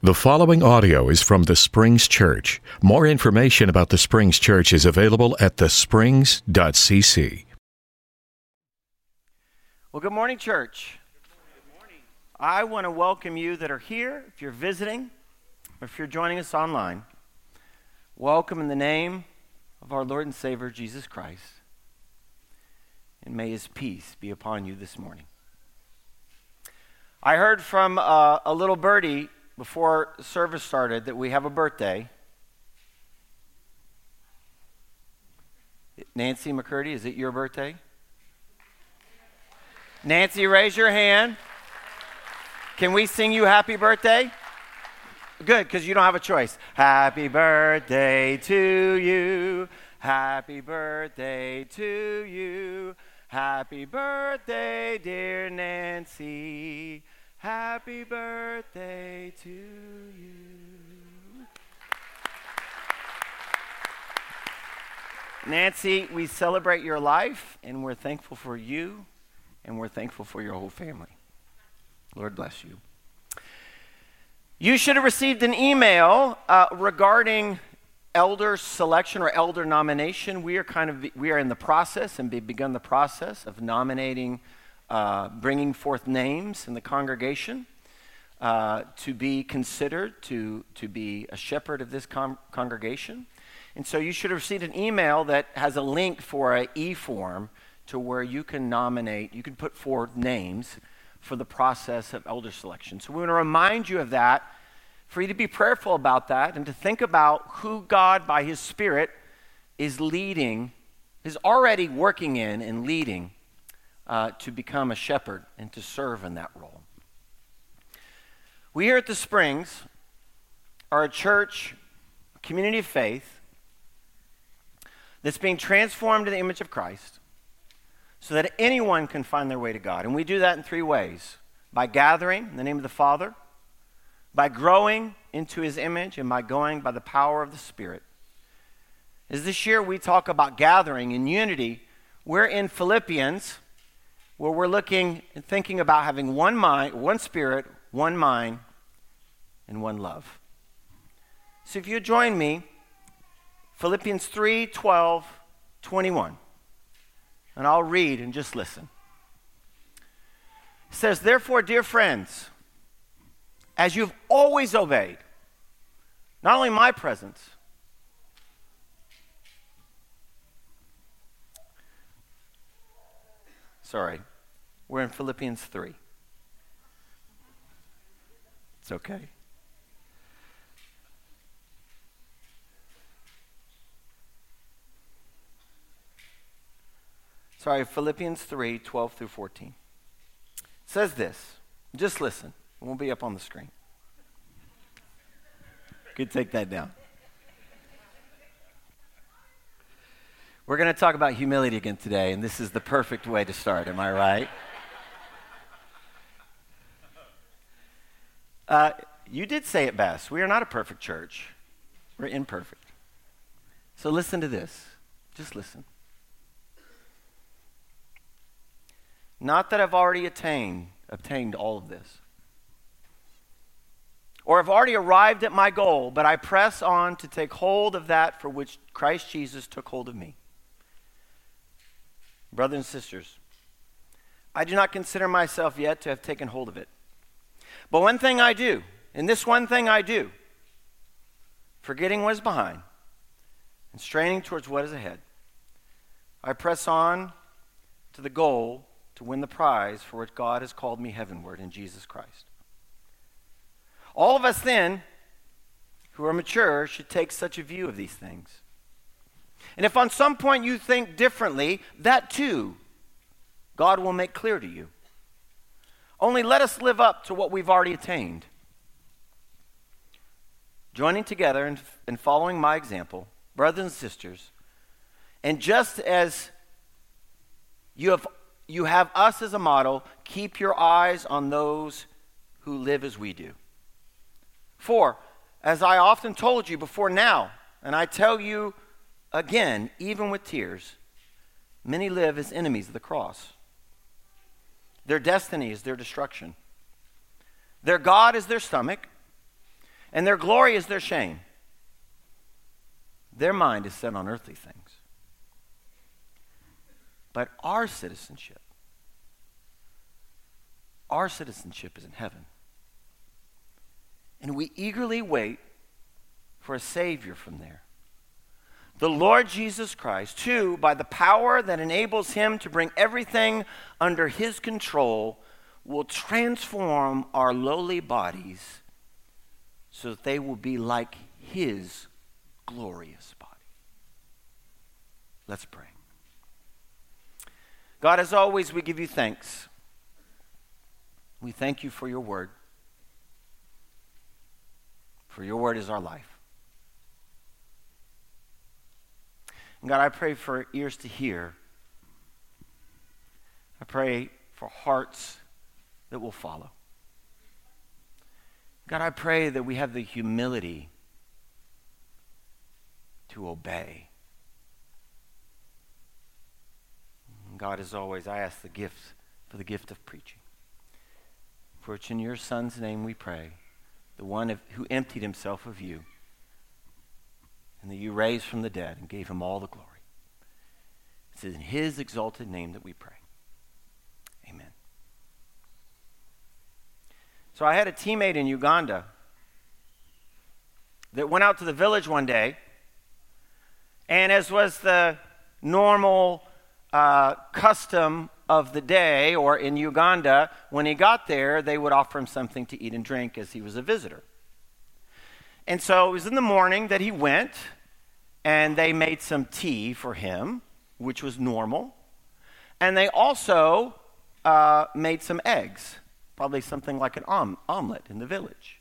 The following audio is from the Springs Church. More information about the Springs Church is available at thesprings.cc. Well, good morning, church. Good morning. I want to welcome you that are here, if you're visiting, or if you're joining us online. Welcome in the name of our Lord and Savior, Jesus Christ. And may his peace be upon you this morning. I heard from uh, a little birdie before service started that we have a birthday. Nancy McCurdy, is it your birthday? Nancy, raise your hand. Can we sing you happy birthday? Good, because you don't have a choice. Happy birthday to you. Happy birthday to you. Happy birthday, dear Nancy. Happy birthday to you. Nancy, we celebrate your life and we're thankful for you and we're thankful for your whole family. Lord bless you. You should have received an email uh, regarding elder selection or elder nomination. We are kind of we are in the process and begun the process of nominating uh, bringing forth names in the congregation uh, to be considered to, to be a shepherd of this congregation. And so you should have received an email that has a link for an e form to where you can nominate, you can put forward names for the process of elder selection. So we want to remind you of that, for you to be prayerful about that, and to think about who God, by His Spirit, is leading, is already working in and leading uh, to become a shepherd and to serve in that role. We here at the Springs are a church, a community of faith that's being transformed in the image of Christ so that anyone can find their way to God. And we do that in three ways by gathering in the name of the Father, by growing into his image, and by going by the power of the Spirit. As this year we talk about gathering in unity, we're in Philippians where we're looking and thinking about having one mind, one spirit, one mind, and one love. So if you join me, Philippians 3 12, 21. And I'll read and just listen. It says, Therefore, dear friends, as you've always obeyed, not only my presence, Sorry. We're in Philippians 3. It's okay. Sorry, Philippians 3 12 through 14. It says this. Just listen. It won't be up on the screen. Could take that down. We're going to talk about humility again today, and this is the perfect way to start. Am I right? Uh, you did say it best. We are not a perfect church, we're imperfect. So listen to this. Just listen. Not that I've already attained, obtained all of this, or have already arrived at my goal, but I press on to take hold of that for which Christ Jesus took hold of me. Brothers and sisters, I do not consider myself yet to have taken hold of it. But one thing I do, and this one thing I do, forgetting what is behind and straining towards what is ahead, I press on to the goal to win the prize for which God has called me heavenward in Jesus Christ. All of us then, who are mature, should take such a view of these things. And if on some point you think differently, that too, God will make clear to you. Only let us live up to what we've already attained. Joining together and, and following my example, brothers and sisters, and just as you have, you have us as a model, keep your eyes on those who live as we do. For, as I often told you before now, and I tell you again, even with tears, many live as enemies of the cross. Their destiny is their destruction. Their God is their stomach, and their glory is their shame. Their mind is set on earthly things. But our citizenship, our citizenship is in heaven. And we eagerly wait for a Savior from there. The Lord Jesus Christ, who, by the power that enables him to bring everything under his control, will transform our lowly bodies so that they will be like his glorious body. Let's pray. God, as always, we give you thanks. We thank you for your word. For your word is our life. And God, I pray for ears to hear. I pray for hearts that will follow. God, I pray that we have the humility to obey. God, as always, I ask the gift for the gift of preaching. For it's in your Son's name we pray, the one who emptied himself of you, and that you raised from the dead and gave him all the glory. It's in his exalted name that we pray. Amen. So I had a teammate in Uganda that went out to the village one day, and as was the normal uh, custom of the day, or in Uganda, when he got there, they would offer him something to eat and drink as he was a visitor. And so it was in the morning that he went, and they made some tea for him, which was normal. And they also uh, made some eggs, probably something like an om- omelet in the village.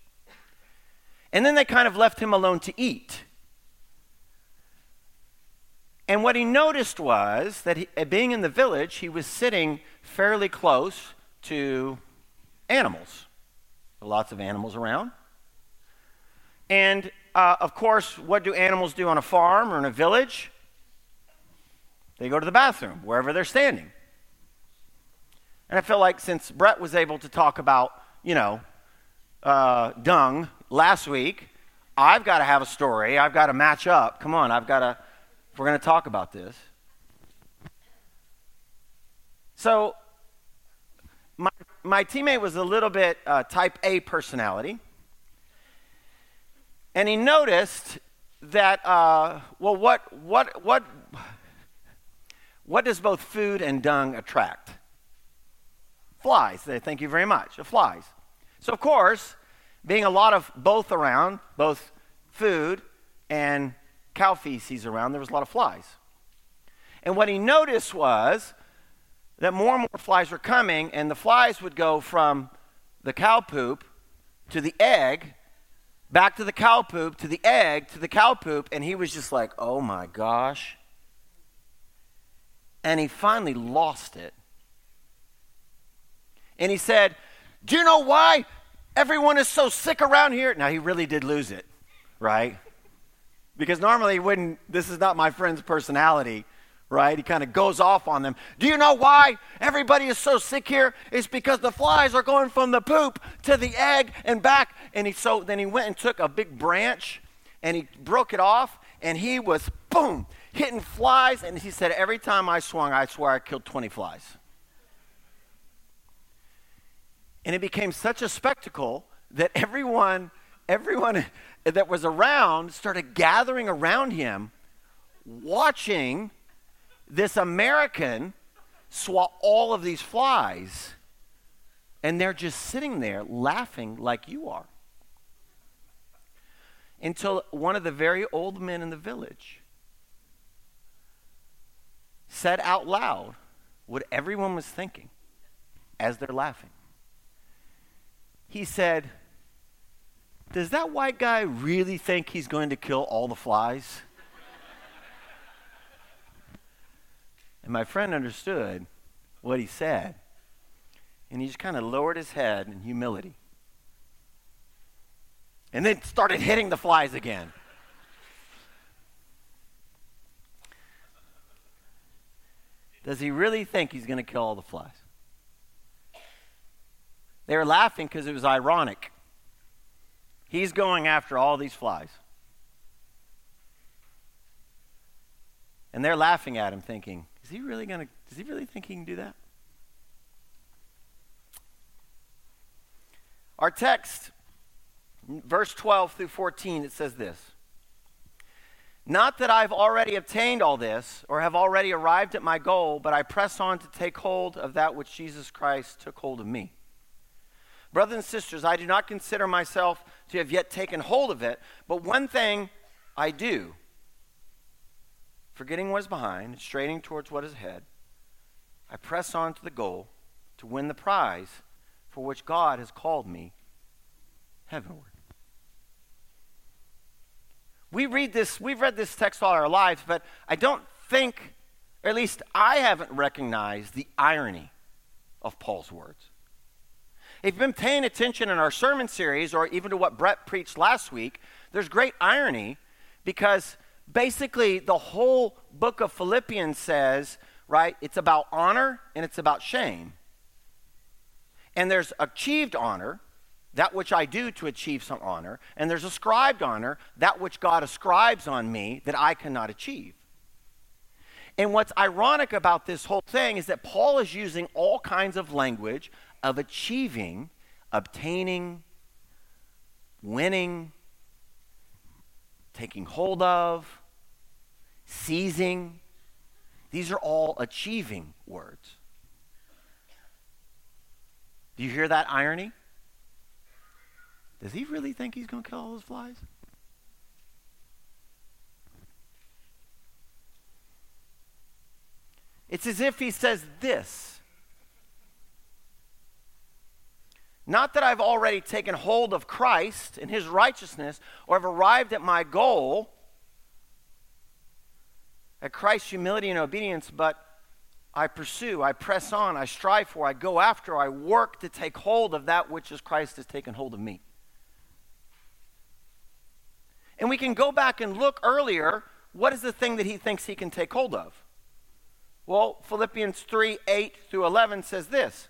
And then they kind of left him alone to eat. And what he noticed was that he, uh, being in the village, he was sitting fairly close to animals. Lots of animals around. And uh, of course, what do animals do on a farm or in a village? They go to the bathroom, wherever they're standing. And I feel like since Brett was able to talk about, you know, uh, dung last week, I've got to have a story. I've got to match up. Come on, I've got to we're going to talk about this. So, my, my teammate was a little bit uh, type A personality. And he noticed that, uh, well, what, what, what, what does both food and dung attract? Flies. Thank you very much. Flies. So, of course, being a lot of both around, both food and cow feces around, there was a lot of flies. And what he noticed was that more and more flies were coming, and the flies would go from the cow poop to the egg, back to the cow poop, to the egg, to the cow poop, and he was just like, oh my gosh. And he finally lost it. And he said, Do you know why everyone is so sick around here? Now, he really did lose it, right? Because normally he wouldn't, this is not my friend's personality, right? He kind of goes off on them. Do you know why everybody is so sick here? It's because the flies are going from the poop to the egg and back. And he so then he went and took a big branch and he broke it off and he was boom hitting flies and he said every time I swung I swear I killed 20 flies. And it became such a spectacle that everyone everyone that was around started gathering around him, watching this American swat all of these flies. And they're just sitting there laughing like you are. Until one of the very old men in the village said out loud what everyone was thinking as they're laughing. He said, does that white guy really think he's going to kill all the flies? And my friend understood what he said. And he just kind of lowered his head in humility. And then started hitting the flies again. Does he really think he's going to kill all the flies? They were laughing because it was ironic He's going after all these flies. And they're laughing at him, thinking, is he really going to, does he really think he can do that? Our text, verse 12 through 14, it says this Not that I've already obtained all this or have already arrived at my goal, but I press on to take hold of that which Jesus Christ took hold of me. Brothers and sisters, I do not consider myself to have yet taken hold of it, but one thing I do, forgetting what is behind and straining towards what is ahead, I press on to the goal to win the prize for which God has called me heavenward. We read this, we've read this text all our lives, but I don't think, or at least I haven't recognized the irony of Paul's words. If you've been paying attention in our sermon series, or even to what Brett preached last week, there's great irony because basically the whole book of Philippians says, right, it's about honor and it's about shame. And there's achieved honor, that which I do to achieve some honor, and there's ascribed honor, that which God ascribes on me that I cannot achieve. And what's ironic about this whole thing is that Paul is using all kinds of language of achieving, obtaining, winning, taking hold of, seizing. These are all achieving words. Do you hear that irony? Does he really think he's going to kill all those flies? It's as if he says this Not that I've already taken hold of Christ and his righteousness or have arrived at my goal, at Christ's humility and obedience, but I pursue, I press on, I strive for, I go after, I work to take hold of that which is Christ has taken hold of me. And we can go back and look earlier. What is the thing that he thinks he can take hold of? Well, Philippians 3 8 through 11 says this.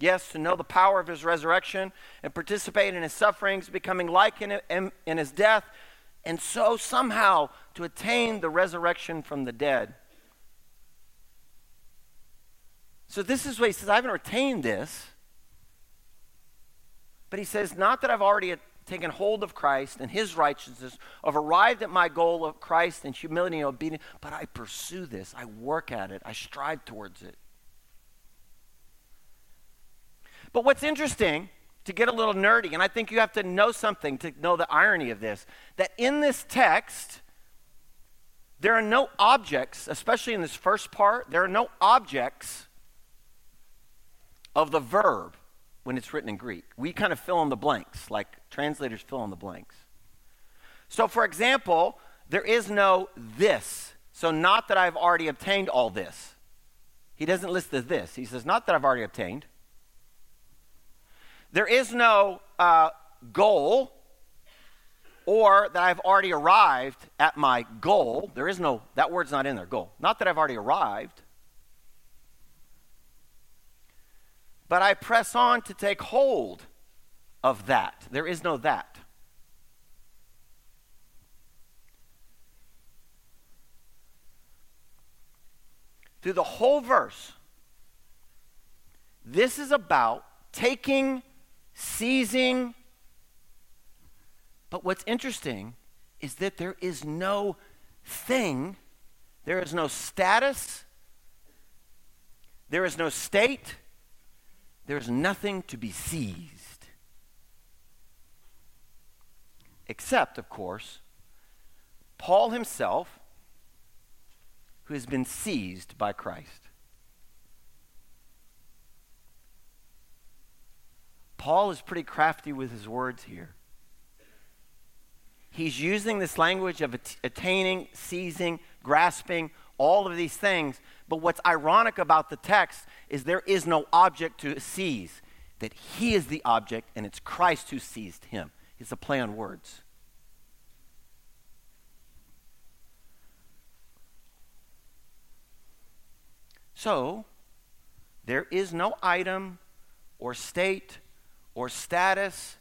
Yes, to know the power of his resurrection and participate in his sufferings, becoming like in, in, in his death, and so somehow to attain the resurrection from the dead. So this is what he says I haven't retained this. But he says, not that I've already taken hold of Christ and his righteousness, have arrived at my goal of Christ and humility and obedience, but I pursue this. I work at it. I strive towards it. But what's interesting, to get a little nerdy, and I think you have to know something to know the irony of this, that in this text, there are no objects, especially in this first part, there are no objects of the verb when it's written in Greek. We kind of fill in the blanks, like translators fill in the blanks. So, for example, there is no this. So, not that I've already obtained all this. He doesn't list the this. He says, not that I've already obtained. There is no uh, goal or that I've already arrived at my goal. There is no, that word's not in there, goal. Not that I've already arrived. but I press on to take hold of that. There is no that. Through the whole verse, this is about taking, seizing. But what's interesting is that there is no thing, there is no status, there is no state there's nothing to be seized. Except, of course, Paul himself, who has been seized by Christ. Paul is pretty crafty with his words here. he's using this language of att- attaining, seizing, grasping, all of these things. But what's ironic about the text is there is no object to seize, that he is the object and it's Christ who seized him. It's a play on words. So, there is no item or state or status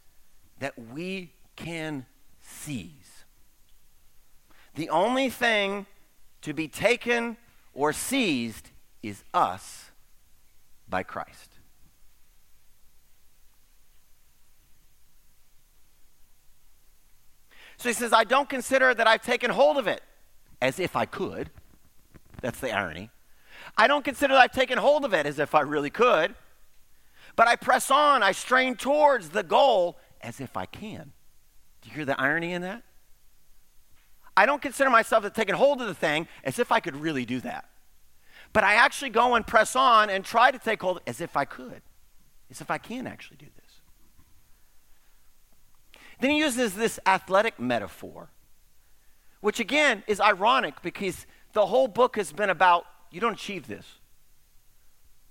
that we can seize. The only thing to be taken or seized is us by Christ. So he says, I don't consider that I've taken hold of it as if I could. That's the irony. I don't consider that I've taken hold of it as if I really could, but I press on, I strain towards the goal as if I can. Do you hear the irony in that? I don't consider myself to taking hold of the thing as if I could really do that. But I actually go and press on and try to take hold as if I could, as if I can actually do this. Then he uses this athletic metaphor, which again is ironic because the whole book has been about you don't achieve this.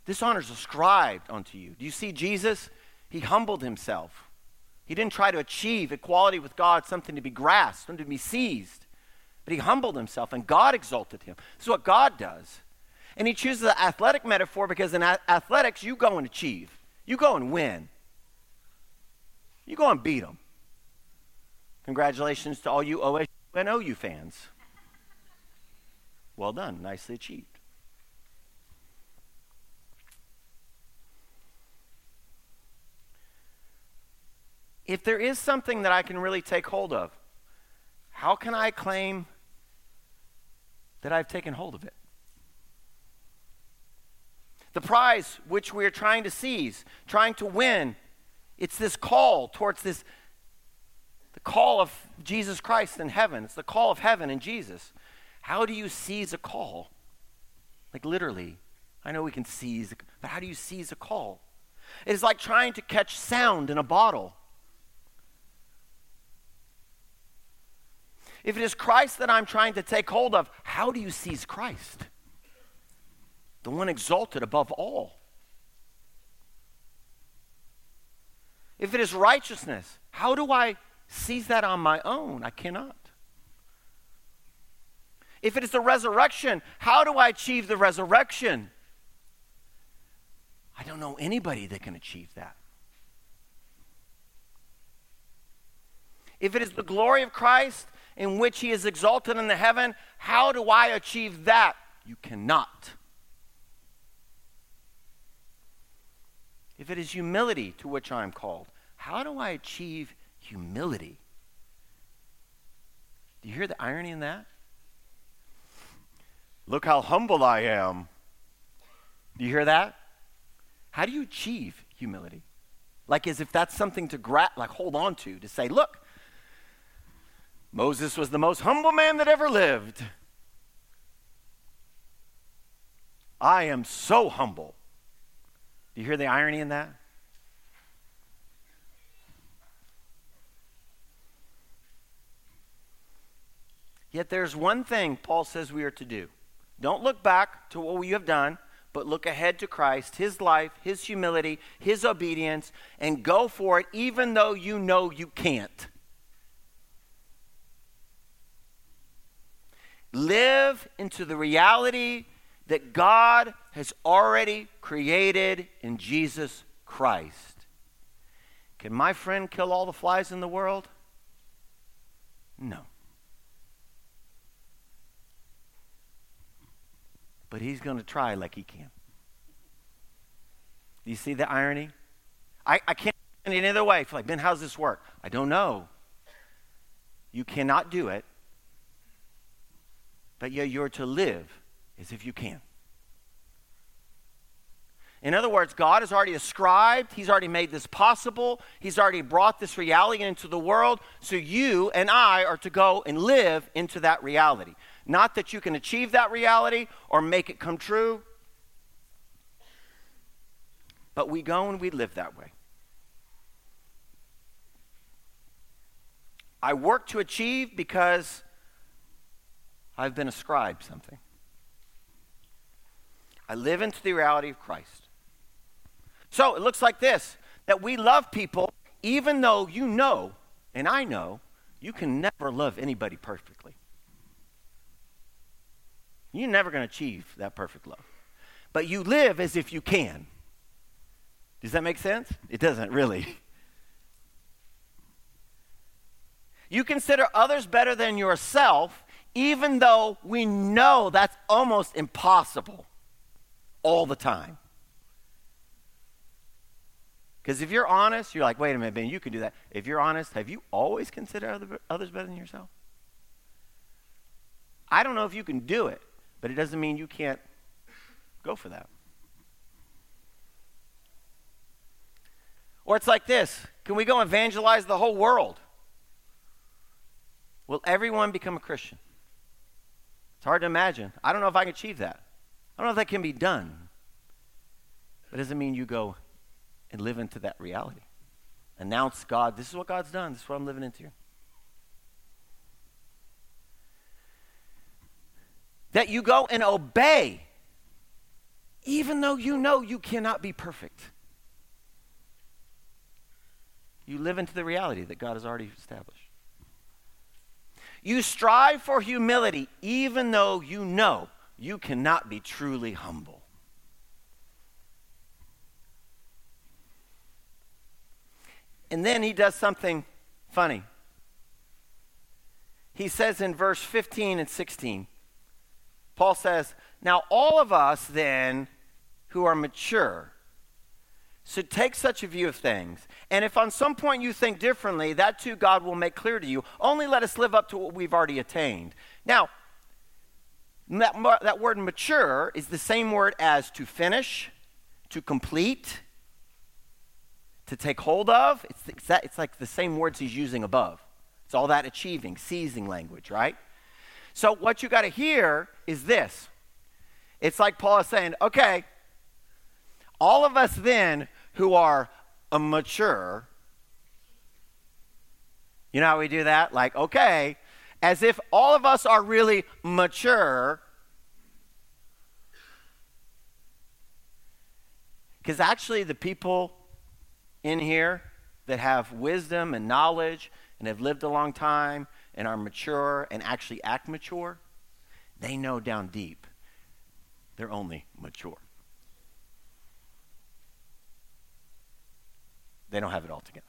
This honor is ascribed unto you. Do you see Jesus? He humbled himself. He didn't try to achieve equality with God, something to be grasped, something to be seized. But he humbled himself, and God exalted him. This is what God does. And he chooses the athletic metaphor because in a- athletics, you go and achieve, you go and win, you go and beat them. Congratulations to all you OSU and OU fans. Well done, nicely achieved. If there is something that I can really take hold of, how can I claim that I've taken hold of it? The prize which we are trying to seize, trying to win, it's this call towards this the call of Jesus Christ in heaven. It's the call of heaven in Jesus. How do you seize a call? Like literally. I know we can seize, but how do you seize a call? It is like trying to catch sound in a bottle. If it is Christ that I'm trying to take hold of, how do you seize Christ? The one exalted above all. If it is righteousness, how do I seize that on my own? I cannot. If it is the resurrection, how do I achieve the resurrection? I don't know anybody that can achieve that. If it is the glory of Christ, in which he is exalted in the heaven. How do I achieve that? You cannot. If it is humility to which I am called, how do I achieve humility? Do you hear the irony in that? Look how humble I am. Do you hear that? How do you achieve humility? Like as if that's something to gra- like hold on to to say, look, Moses was the most humble man that ever lived. I am so humble. Do you hear the irony in that? Yet there's one thing Paul says we are to do. Don't look back to what we have done, but look ahead to Christ, his life, his humility, his obedience, and go for it even though you know you can't. Live into the reality that God has already created in Jesus Christ. Can my friend kill all the flies in the world? No. But he's going to try like he can. Do you see the irony? I, I can't any other way. Like, Ben, how's this work? I don't know. You cannot do it but yet you're to live as if you can. In other words, God has already ascribed, He's already made this possible, He's already brought this reality into the world, so you and I are to go and live into that reality. Not that you can achieve that reality or make it come true, but we go and we live that way. I work to achieve because I've been ascribed something. I live into the reality of Christ. So it looks like this that we love people even though you know, and I know, you can never love anybody perfectly. You're never going to achieve that perfect love. But you live as if you can. Does that make sense? It doesn't really. You consider others better than yourself, even though we know that's almost impossible all the time. Because if you're honest, you're like, wait a minute, Ben, you can do that. If you're honest, have you always considered other, others better than yourself? I don't know if you can do it, but it doesn't mean you can't go for that. Or it's like this Can we go evangelize the whole world? Will everyone become a Christian? It's hard to imagine. I don't know if I can achieve that. I don't know if that can be done. But it doesn't mean you go and live into that reality. Announce God, this is what God's done, this is what I'm living into. That you go and obey, even though you know you cannot be perfect. You live into the reality that God has already established. You strive for humility even though you know you cannot be truly humble. And then he does something funny. He says in verse 15 and 16, Paul says, Now all of us then who are mature should take such a view of things. And if on some point you think differently, that too God will make clear to you. Only let us live up to what we've already attained. Now, that, that word mature is the same word as to finish, to complete, to take hold of. It's, it's like the same words he's using above. It's all that achieving, seizing language, right? So what you got to hear is this. It's like Paul is saying, okay, all of us then who are mature. You know how we do that? Like, okay, as if all of us are really mature. Because actually, the people in here that have wisdom and knowledge and have lived a long time and are mature and actually act mature, they know down deep they're only mature. They don't have it all together.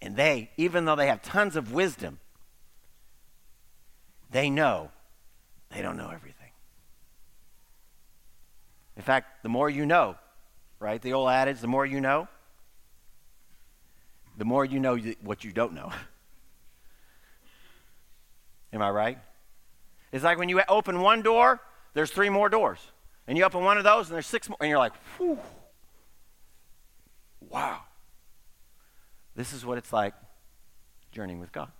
And they, even though they have tons of wisdom, they know they don't know everything. In fact, the more you know, right? The old adage, the more you know, the more you know what you don't know. Am I right? It's like when you open one door, there's three more doors. And you open one of those, and there's six more. And you're like, whew. Wow. This is what it's like journeying with God.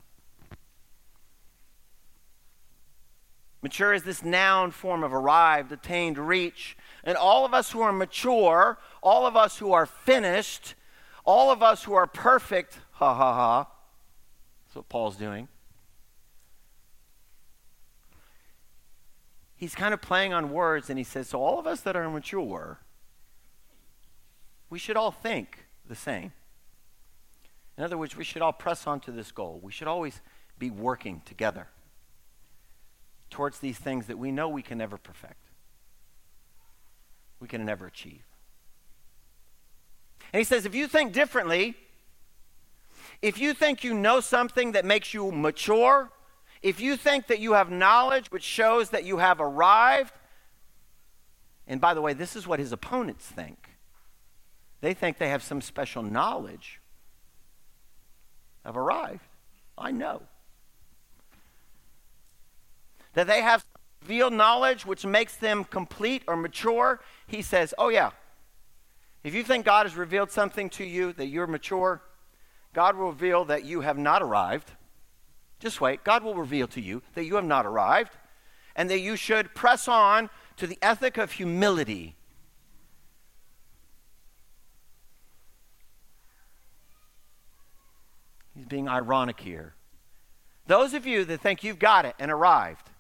Mature is this noun form of arrived, attained, reach. And all of us who are mature, all of us who are finished, all of us who are perfect, ha ha ha. That's what Paul's doing. He's kind of playing on words and he says, So all of us that are mature, we should all think the same. In other words, we should all press on to this goal. We should always be working together towards these things that we know we can never perfect, we can never achieve. And he says, if you think differently, if you think you know something that makes you mature, if you think that you have knowledge which shows that you have arrived, and by the way, this is what his opponents think. They think they have some special knowledge. I've arrived. I know. That they have revealed knowledge which makes them complete or mature. He says, Oh, yeah. If you think God has revealed something to you that you're mature, God will reveal that you have not arrived. Just wait. God will reveal to you that you have not arrived and that you should press on to the ethic of humility He's being ironic here. Those of you that think you've got it and arrived,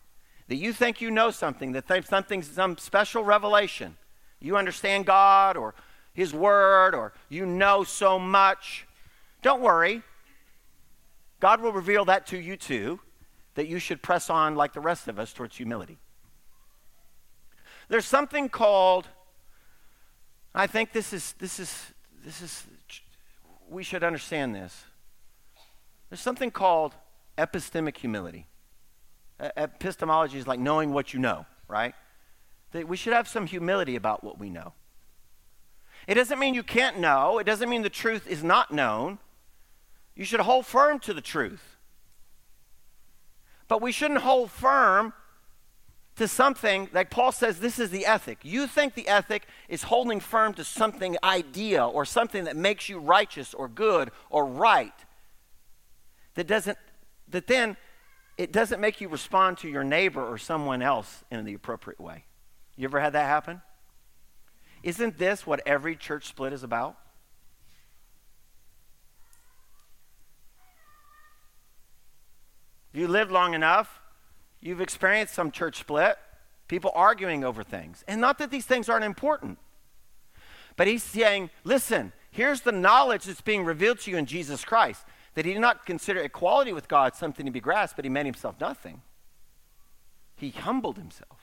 that you think you know something, that think something's some special revelation, you understand God or His Word or you know so much, don't worry. God will reveal that to you too, that you should press on like the rest of us towards humility. There's something called, I think this is, this is, this is, we should understand this. There's something called epistemic humility. Epistemology is like knowing what you know, right? That we should have some humility about what we know. It doesn't mean you can't know, it doesn't mean the truth is not known. You should hold firm to the truth. But we shouldn't hold firm to something like Paul says this is the ethic. You think the ethic is holding firm to something idea or something that makes you righteous or good or right. That doesn't that then it doesn't make you respond to your neighbor or someone else in the appropriate way. You ever had that happen? Isn't this what every church split is about? If you lived long enough, you've experienced some church split, people arguing over things. And not that these things aren't important, but he's saying, listen, here's the knowledge that's being revealed to you in Jesus Christ that he did not consider equality with God something to be grasped, but he made himself nothing. He humbled himself.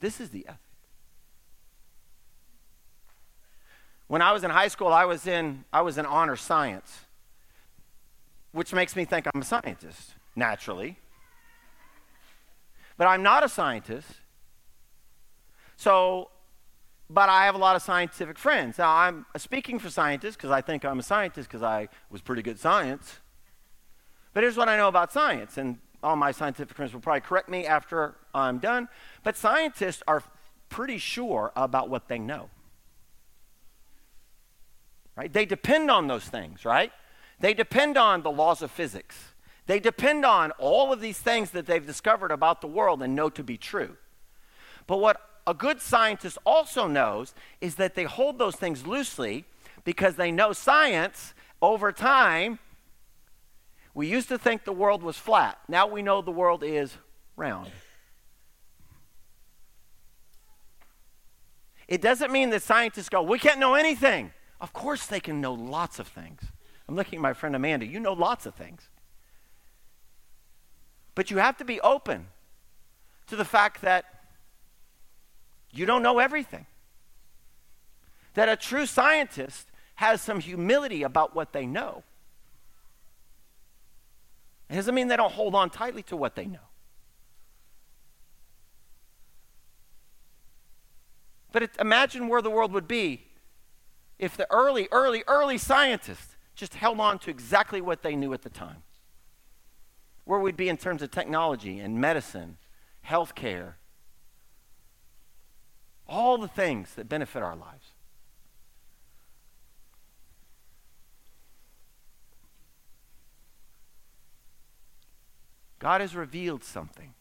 This is the ethic. When I was in high school, I was in, I was in honor science, which makes me think I'm a scientist, naturally. But I'm not a scientist. So but I have a lot of scientific friends. Now, I'm speaking for scientists because I think I'm a scientist because I was pretty good science. But here's what I know about science, and all my scientific friends will probably correct me after I'm done. But scientists are pretty sure about what they know. Right? They depend on those things, right? They depend on the laws of physics. They depend on all of these things that they've discovered about the world and know to be true. But what a good scientist also knows is that they hold those things loosely because they know science over time. We used to think the world was flat. Now we know the world is round. It doesn't mean that scientists go, we can't know anything. Of course, they can know lots of things. I'm looking at my friend Amanda. You know lots of things. But you have to be open to the fact that you don't know everything. That a true scientist has some humility about what they know. It doesn't mean they don't hold on tightly to what they know. But it, imagine where the world would be if the early, early, early scientists just held on to exactly what they knew at the time. Where we'd be in terms of technology and medicine, healthcare, all the things that benefit our lives. God has revealed something.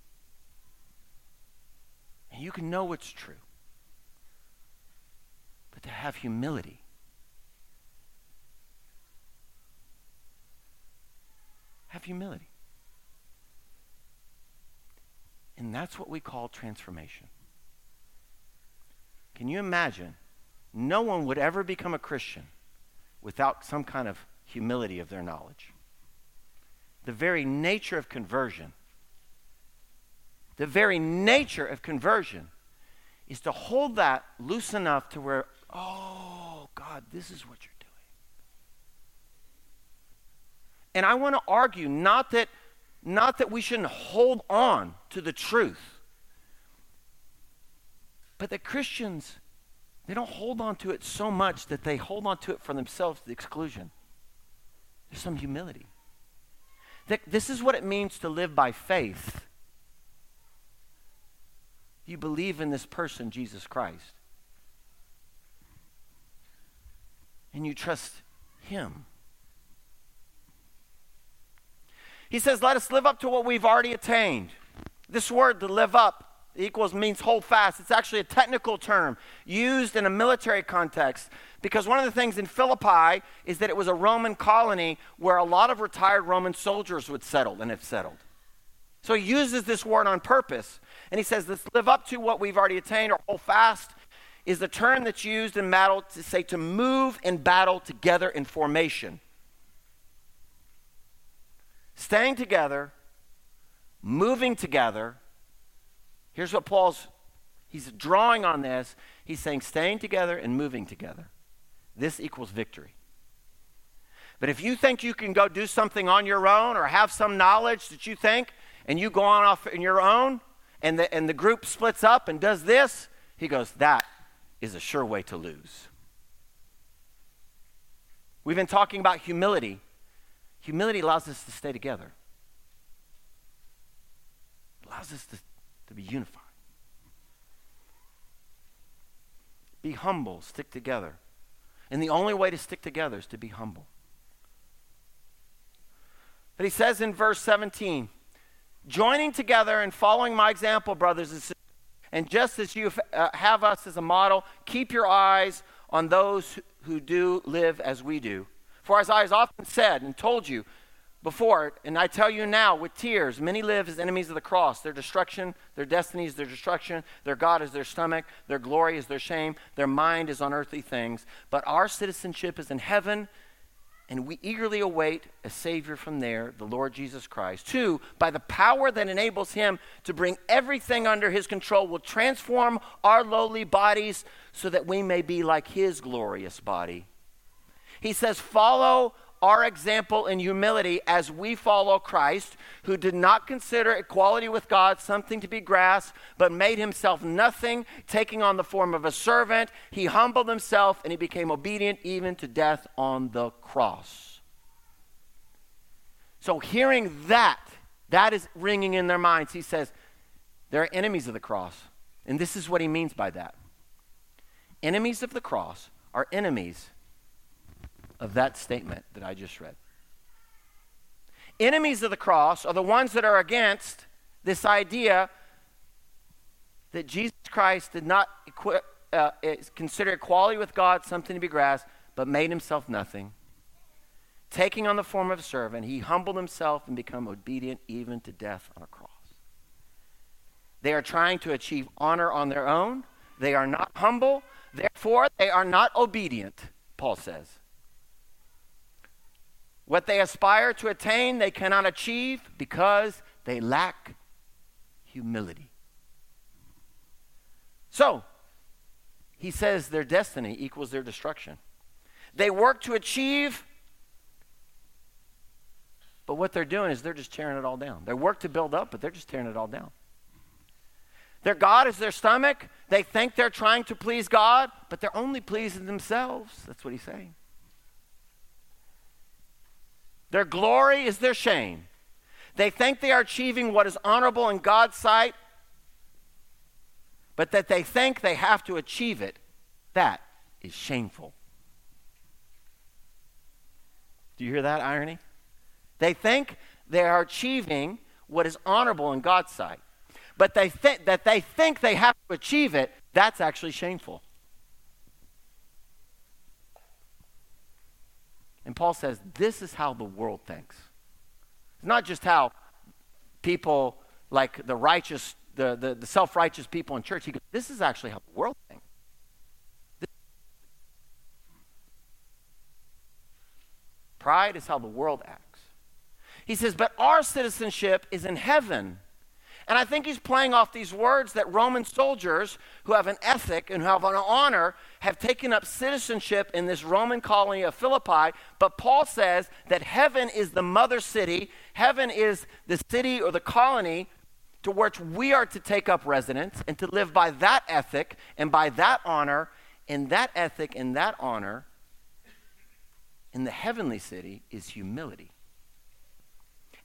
And you can know it's true. But to have humility, have humility. And that's what we call transformation. Can you imagine? No one would ever become a Christian without some kind of humility of their knowledge. The very nature of conversion, the very nature of conversion is to hold that loose enough to where, oh, God, this is what you're doing. And I want to argue not that, not that we shouldn't hold on to the truth but the Christians, they don't hold on to it so much that they hold on to it for themselves to the exclusion. There's some humility. That this is what it means to live by faith. You believe in this person, Jesus Christ. And you trust him. He says, Let us live up to what we've already attained. This word, to live up, Equals means hold fast. It's actually a technical term used in a military context because one of the things in Philippi is that it was a Roman colony where a lot of retired Roman soldiers would settle and have settled. So he uses this word on purpose. And he says, let's live up to what we've already attained or hold fast is the term that's used in battle to say to move in battle together in formation. Staying together, moving together. Here's what Paul's he's drawing on this. He's saying staying together and moving together. This equals victory. But if you think you can go do something on your own or have some knowledge that you think and you go on off in your own and the, and the group splits up and does this, he goes, that is a sure way to lose. We've been talking about humility. Humility allows us to stay together, allows us to, to be unified. Be humble, stick together. And the only way to stick together is to be humble. But he says in verse 17, joining together and following my example, brothers and sisters, and just as you uh, have us as a model, keep your eyes on those who do live as we do. For as I have often said and told you before, and I tell you now with tears, many live as enemies of the cross. Their destruction, their destiny is their destruction, their God is their stomach, their glory is their shame, their mind is on earthly things. But our citizenship is in heaven and we eagerly await a Savior from there, the Lord Jesus Christ. who, by the power that enables Him to bring everything under His control, will transform our lowly bodies so that we may be like His glorious body. He says, Follow our example in humility as we follow Christ, who did not consider equality with God something to be grasped, but made himself nothing, taking on the form of a servant. He humbled himself and he became obedient even to death on the cross. So, hearing that, that is ringing in their minds. He says, They're enemies of the cross. And this is what he means by that. Enemies of the cross are enemies of that statement that I just read. Enemies of the cross are the ones that are against this idea that Jesus Christ did not equi- uh, consider equality with God something to be grasped, but made himself nothing. Taking on the form of a servant, he humbled himself and became obedient even to death on a cross. They are trying to achieve honor on their own. They are not humble. Therefore, they are not obedient, Paul says. What they aspire to attain, they cannot achieve because they lack humility. So, he says their destiny equals their destruction. They work to achieve, but what they're doing is they're just tearing it all down. They work to build up, but they're just tearing it all down. Their God is their stomach. They think they're trying to please God, but they're only pleasing themselves. That's what he's saying. Their glory is their shame. They think they are achieving what is honorable in God's sight, but that they think they have to achieve it, that is shameful. Do you hear that irony? They think they are achieving what is honorable in God's sight, but they think that they think they have to achieve it, that's actually shameful. And Paul says, this is how the world thinks. It's not just how people like the righteous, the, the, the self righteous people in church. He goes, this is actually how the world thinks. Pride is how the world acts. He says, but our citizenship is in heaven and I think he's playing off these words that Roman soldiers who have an ethic and who have an honor have taken up citizenship in this Roman colony of Philippi. But Paul says that heaven is the mother city, heaven is the city or the colony to which we are to take up residence and to live by that ethic and by that honor. And that ethic and that honor in the heavenly city is humility.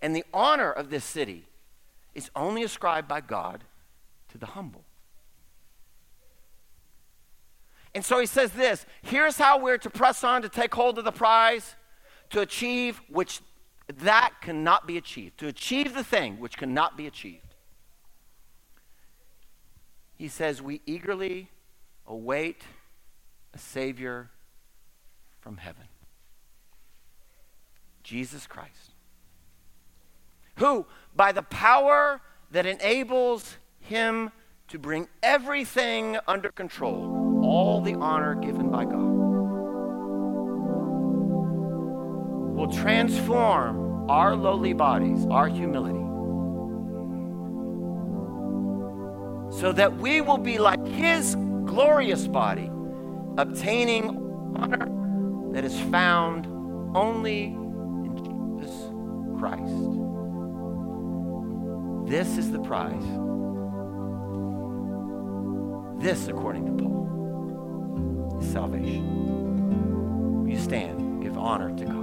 And the honor of this city is only ascribed by God to the humble. And so he says this here's how we're to press on to take hold of the prize, to achieve which that cannot be achieved, to achieve the thing which cannot be achieved. he says, We eagerly await a Savior from heaven Jesus Christ, who, by the power that enables him to bring everything under control, all the honor given by God, will transform our lowly bodies, our humility, so that we will be like his glorious body, obtaining honor that is found only in Jesus Christ. This is the prize. This, according to Paul, is salvation. You stand, give honor to God.